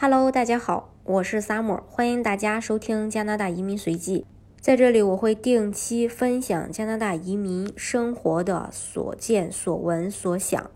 Hello，大家好，我是 Summer，欢迎大家收听加拿大移民随记。在这里，我会定期分享加拿大移民生活的所见所闻所想。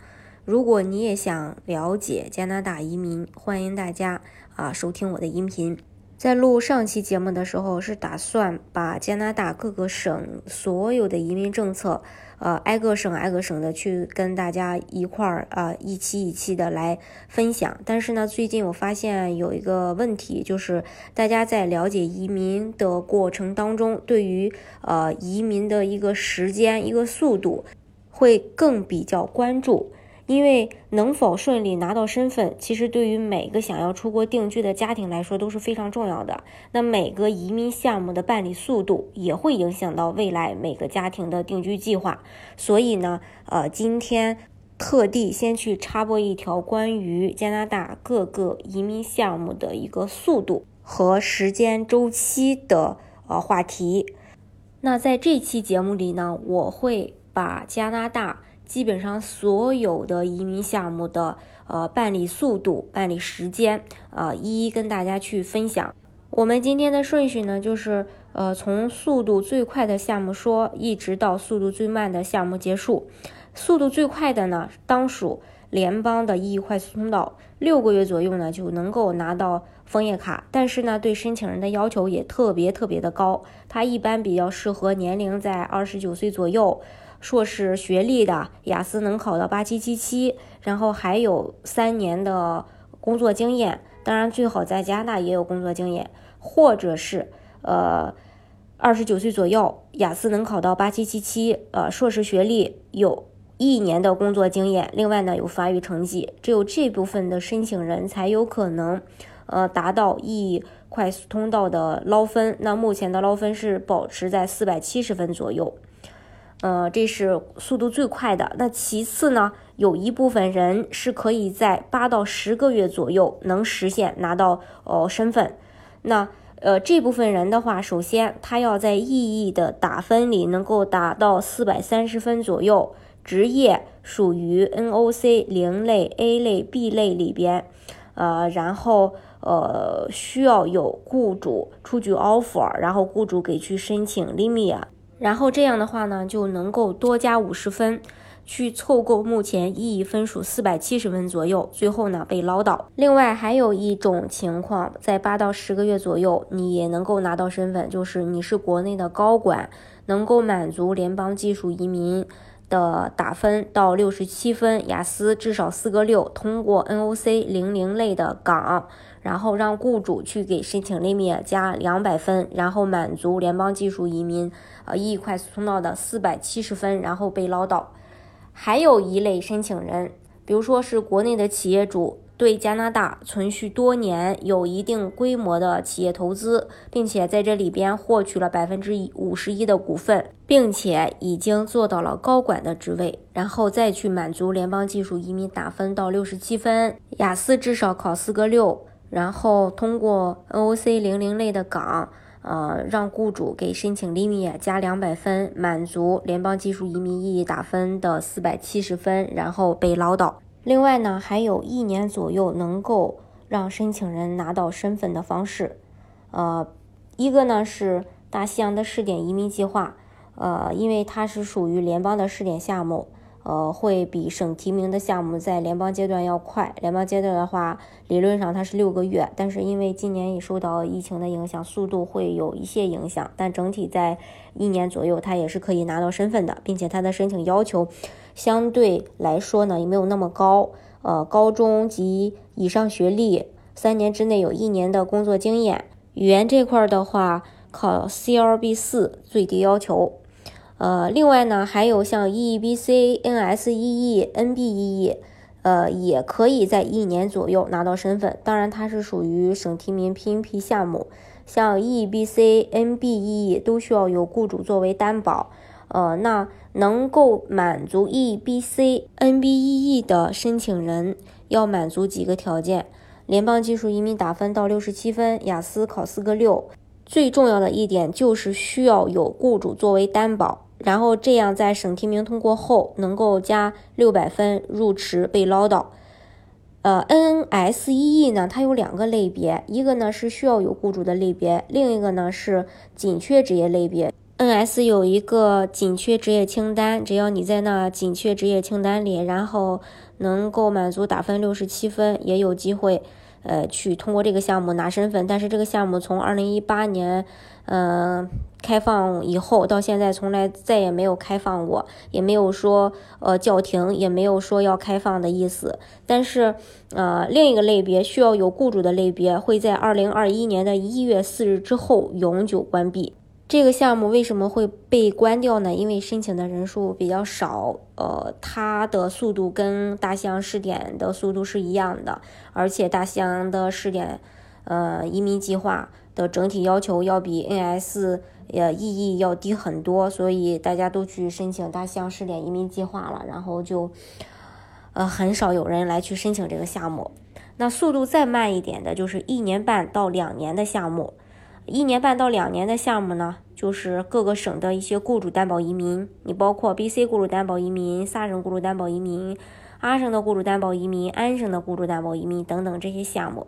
如果你也想了解加拿大移民，欢迎大家啊收听我的音频。在录上期节目的时候，是打算把加拿大各个省所有的移民政策。呃，挨个省挨个省的去跟大家一块儿啊，一期一期的来分享。但是呢，最近我发现有一个问题，就是大家在了解移民的过程当中，对于呃移民的一个时间、一个速度，会更比较关注。因为能否顺利拿到身份，其实对于每个想要出国定居的家庭来说都是非常重要的。那每个移民项目的办理速度也会影响到未来每个家庭的定居计划。所以呢，呃，今天特地先去插播一条关于加拿大各个移民项目的一个速度和时间周期的呃话题。那在这期节目里呢，我会把加拿大。基本上所有的移民项目的呃办理速度、办理时间，呃，一一跟大家去分享。我们今天的顺序呢，就是呃从速度最快的项目说，一直到速度最慢的项目结束。速度最快的呢，当属联邦的 E 快速通道，六个月左右呢就能够拿到枫叶卡。但是呢，对申请人的要求也特别特别的高，它一般比较适合年龄在二十九岁左右。硕士学历的雅思能考到八七七七，然后还有三年的工作经验，当然最好在加拿大也有工作经验，或者是呃二十九岁左右，雅思能考到八七七七，呃硕士学历有一年的工作经验，另外呢有法语成绩，只有这部分的申请人才有可能呃达到 E 快速通道的捞分，那目前的捞分是保持在四百七十分左右。呃，这是速度最快的。那其次呢，有一部分人是可以在八到十个月左右能实现拿到哦身份。那呃这部分人的话，首先他要在意义的打分里能够达到四百三十分左右，职业属于 NOC 零类、A 类、B 类里边，呃，然后呃需要有雇主出具 offer，然后雇主给去申请 limit。然后这样的话呢，就能够多加五十分，去凑够目前 EE 分数四百七十分左右，最后呢被捞到。另外还有一种情况，在八到十个月左右，你也能够拿到身份，就是你是国内的高管，能够满足联邦技术移民的打分到六十七分，雅思至少四个六，通过 NOC 零零类的岗。然后让雇主去给申请 lim 加两百分，然后满足联邦技术移民呃 E 快速通道的四百七十分，然后被捞到。还有一类申请人，比如说是国内的企业主，对加拿大存续多年，有一定规模的企业投资，并且在这里边获取了百分之五十一的股份，并且已经做到了高管的职位，然后再去满足联邦技术移民打分到六十七分，雅思至少考四个六。然后通过 NOC 零零类的岗，呃，让雇主给申请 limit 加两百分，满足联邦技术移民意义打分的四百七十分，然后被捞到。另外呢，还有一年左右能够让申请人拿到身份的方式，呃，一个呢是大西洋的试点移民计划，呃，因为它是属于联邦的试点项目。呃，会比省提名的项目在联邦阶段要快。联邦阶段的话，理论上它是六个月，但是因为今年也受到疫情的影响，速度会有一些影响。但整体在一年左右，它也是可以拿到身份的，并且它的申请要求相对来说呢也没有那么高。呃，高中及以上学历，三年之内有一年的工作经验。语言这块的话，考 CLB 四最低要求。呃，另外呢，还有像 EEBC、NSEE、NBEE，呃，也可以在一年左右拿到身份。当然，它是属于省提名 PNP 项目，像 EEBC、NBEE 都需要有雇主作为担保。呃，那能够满足 EEBC、NBEE 的申请人要满足几个条件：联邦技术移民打分到六十七分，雅思考四个六。最重要的一点就是需要有雇主作为担保。然后这样在省提名通过后，能够加六百分入池被捞到。呃，NSEE 呢，它有两个类别，一个呢是需要有雇主的类别，另一个呢是紧缺职业类别。NS 有一个紧缺职业清单，只要你在那紧缺职业清单里，然后能够满足打分六十七分，也有机会，呃，去通过这个项目拿身份。但是这个项目从二零一八年，嗯，开放以后到现在，从来再也没有开放过，也没有说呃叫停，也没有说要开放的意思。但是，呃，另一个类别需要有雇主的类别，会在二零二一年的一月四日之后永久关闭。这个项目为什么会被关掉呢？因为申请的人数比较少，呃，它的速度跟大西洋试点的速度是一样的，而且大西洋的试点，呃，移民计划的整体要求要比 NS 呃意义要低很多，所以大家都去申请大西洋试点移民计划了，然后就，呃，很少有人来去申请这个项目。那速度再慢一点的，就是一年半到两年的项目。一年半到两年的项目呢，就是各个省的一些雇主担保移民，你包括 BC 雇主担保移民、萨省雇主担保移民、阿省的雇主担保移民、安省的雇主担保移民等等这些项目。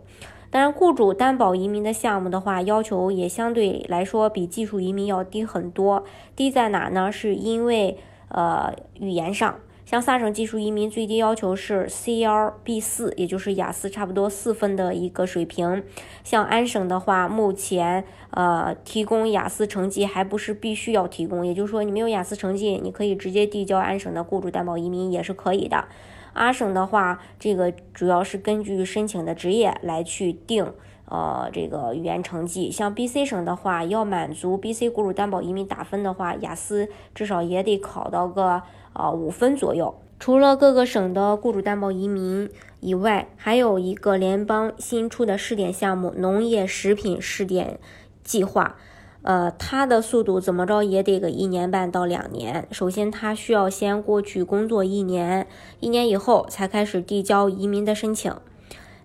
当然，雇主担保移民的项目的话，要求也相对来说比技术移民要低很多。低在哪呢？是因为呃语言上。像萨省技术移民最低要求是 CLB 四，也就是雅思差不多四分的一个水平。像安省的话，目前呃提供雅思成绩还不是必须要提供，也就是说你没有雅思成绩，你可以直接递交安省的雇主担保移民也是可以的。阿省的话，这个主要是根据申请的职业来去定呃这个语言成绩。像 BC 省的话，要满足 BC 雇主担保移民打分的话，雅思至少也得考到个。啊，五分左右。除了各个省的雇主担保移民以外，还有一个联邦新出的试点项目——农业食品试点计划。呃，它的速度怎么着也得个一年半到两年。首先，它需要先过去工作一年，一年以后才开始递交移民的申请。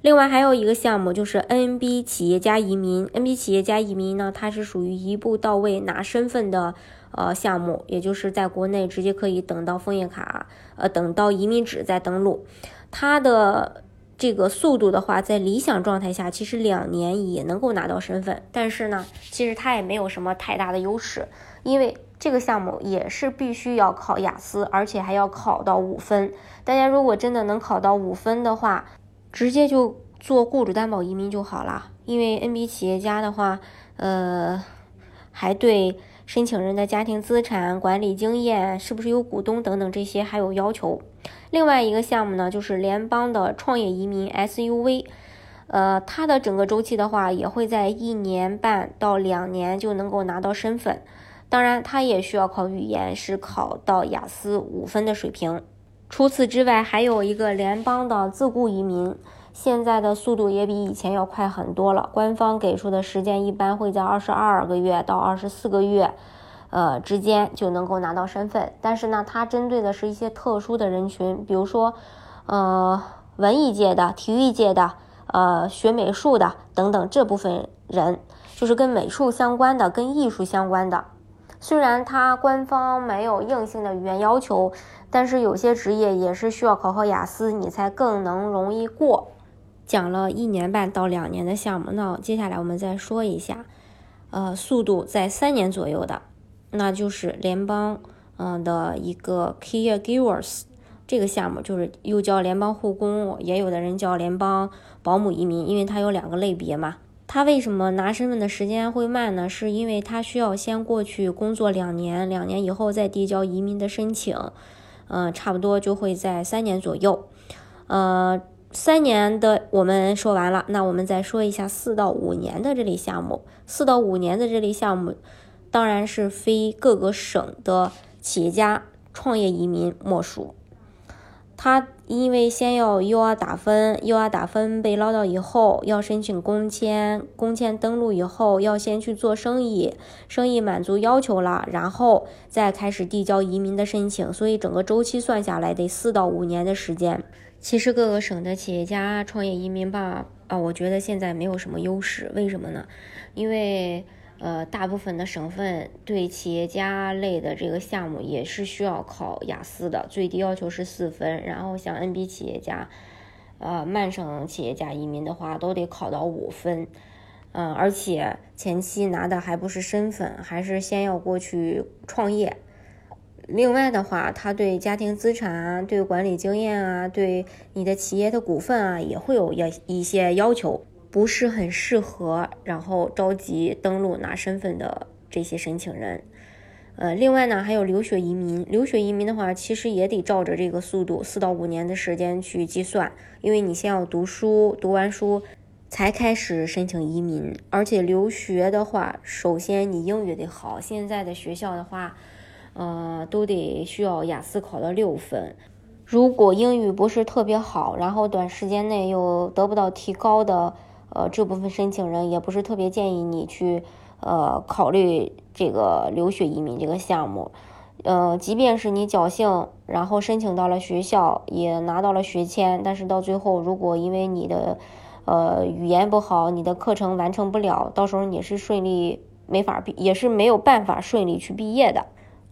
另外，还有一个项目就是 NB 企业家移民。NB 企业家移民呢，它是属于一步到位拿身份的。呃，项目也就是在国内直接可以等到枫叶卡，呃，等到移民纸再登录。它的这个速度的话，在理想状态下，其实两年也能够拿到身份。但是呢，其实它也没有什么太大的优势，因为这个项目也是必须要考雅思，而且还要考到五分。大家如果真的能考到五分的话，直接就做雇主担保移民就好了。因为 NB 企业家的话，呃，还对。申请人的家庭资产管理经验是不是有股东等等这些还有要求。另外一个项目呢，就是联邦的创业移民 SUV，呃，它的整个周期的话，也会在一年半到两年就能够拿到身份。当然，它也需要考语言，是考到雅思五分的水平。除此之外，还有一个联邦的自雇移民。现在的速度也比以前要快很多了。官方给出的时间一般会在二十二个月到二十四个月，呃之间就能够拿到身份。但是呢，它针对的是一些特殊的人群，比如说，呃，文艺界的、体育界的、呃，学美术的等等这部分人，就是跟美术相关的、跟艺术相关的。虽然它官方没有硬性的语言要求，但是有些职业也是需要考考雅思，你才更能容易过。讲了一年半到两年的项目，那接下来我们再说一下，呃，速度在三年左右的，那就是联邦嗯的一个 caregivers 这个项目，就是又叫联邦护工，也有的人叫联邦保姆移民，因为它有两个类别嘛。他为什么拿身份的时间会慢呢？是因为他需要先过去工作两年，两年以后再递交移民的申请，嗯，差不多就会在三年左右，呃。三年的我们说完了，那我们再说一下四到五年的这类项目。四到五年的这类项目，当然是非各个省的企业家创业移民莫属。他因为先要 UR 打分，UR 打分被捞到以后，要申请工签，工签登录以后，要先去做生意，生意满足要求了，然后再开始递交移民的申请。所以整个周期算下来得四到五年的时间。其实各个省的企业家创业移民吧，啊，我觉得现在没有什么优势。为什么呢？因为呃，大部分的省份对企业家类的这个项目也是需要考雅思的，最低要求是四分。然后像 NB 企业家，呃曼省企业家移民的话，都得考到五分。嗯，而且前期拿的还不是身份，还是先要过去创业。另外的话，他对家庭资产啊、对管理经验啊、对你的企业的股份啊，也会有要一些要求，不是很适合然后着急登录拿身份的这些申请人。呃，另外呢，还有留学移民，留学移民的话，其实也得照着这个速度，四到五年的时间去计算，因为你先要读书，读完书。才开始申请移民，而且留学的话，首先你英语得好。现在的学校的话，呃，都得需要雅思考到六分。如果英语不是特别好，然后短时间内又得不到提高的，呃，这部分申请人也不是特别建议你去，呃，考虑这个留学移民这个项目。呃，即便是你侥幸，然后申请到了学校，也拿到了学签，但是到最后，如果因为你的呃，语言不好，你的课程完成不了，到时候你是顺利没法毕，也是没有办法顺利去毕业的。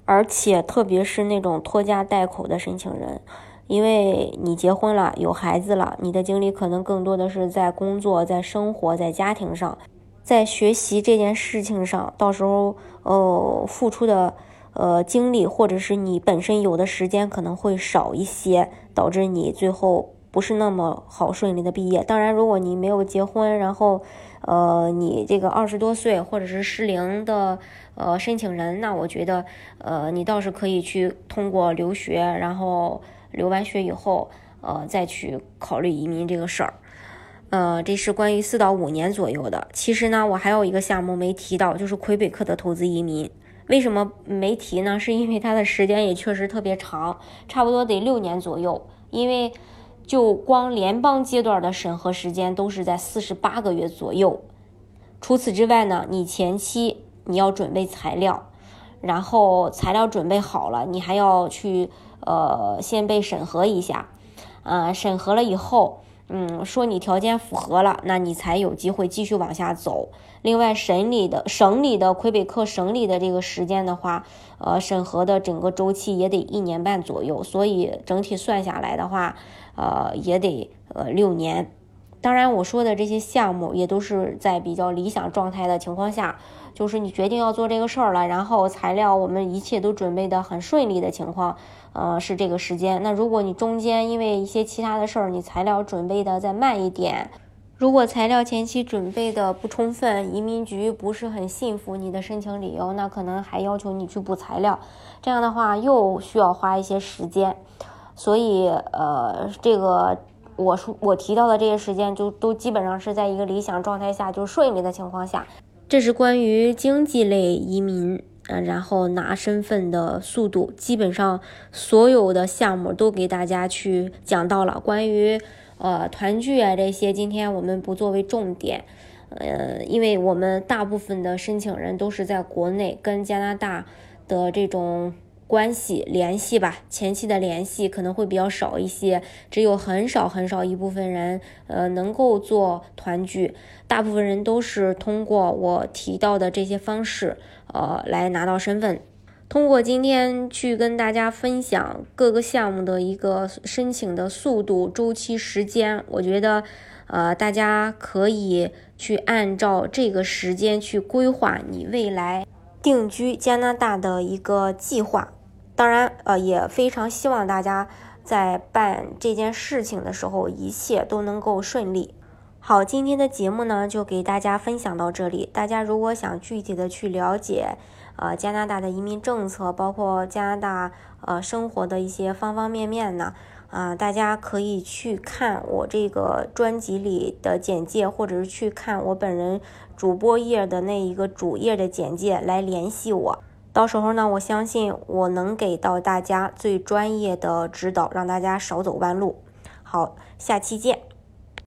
而且，特别是那种拖家带口的申请人，因为你结婚了，有孩子了，你的精力可能更多的是在工作、在生活、在家庭上，在学习这件事情上，到时候呃付出的呃精力，或者是你本身有的时间可能会少一些，导致你最后。不是那么好顺利的毕业。当然，如果你没有结婚，然后，呃，你这个二十多岁或者是适龄的呃申请人，那我觉得，呃，你倒是可以去通过留学，然后留完学以后，呃，再去考虑移民这个事儿。呃，这是关于四到五年左右的。其实呢，我还有一个项目没提到，就是魁北克的投资移民。为什么没提呢？是因为它的时间也确实特别长，差不多得六年左右，因为。就光联邦阶段的审核时间都是在四十八个月左右。除此之外呢，你前期你要准备材料，然后材料准备好了，你还要去呃先被审核一下，呃审核了以后，嗯说你条件符合了，那你才有机会继续往下走。另外省里的省里的魁北克省里的这个时间的话，呃审核的整个周期也得一年半左右，所以整体算下来的话。呃，也得呃六年。当然，我说的这些项目也都是在比较理想状态的情况下，就是你决定要做这个事儿了，然后材料我们一切都准备的很顺利的情况，呃，是这个时间。那如果你中间因为一些其他的事儿，你材料准备的再慢一点，如果材料前期准备的不充分，移民局不是很信服你的申请理由，那可能还要求你去补材料，这样的话又需要花一些时间。所以，呃，这个我说我提到的这些时间，就都基本上是在一个理想状态下，就顺利的情况下。这是关于经济类移民，嗯，然后拿身份的速度，基本上所有的项目都给大家去讲到了。关于呃团聚啊这些，今天我们不作为重点，呃，因为我们大部分的申请人都是在国内跟加拿大的这种。关系联系吧，前期的联系可能会比较少一些，只有很少很少一部分人，呃，能够做团聚，大部分人都是通过我提到的这些方式，呃，来拿到身份。通过今天去跟大家分享各个项目的一个申请的速度、周期、时间，我觉得，呃，大家可以去按照这个时间去规划你未来定居加拿大的一个计划。当然，呃，也非常希望大家在办这件事情的时候，一切都能够顺利。好，今天的节目呢，就给大家分享到这里。大家如果想具体的去了解，呃，加拿大的移民政策，包括加拿大呃生活的一些方方面面呢，啊，大家可以去看我这个专辑里的简介，或者是去看我本人主播页的那一个主页的简介来联系我。到时候呢，我相信我能给到大家最专业的指导，让大家少走弯路。好，下期见。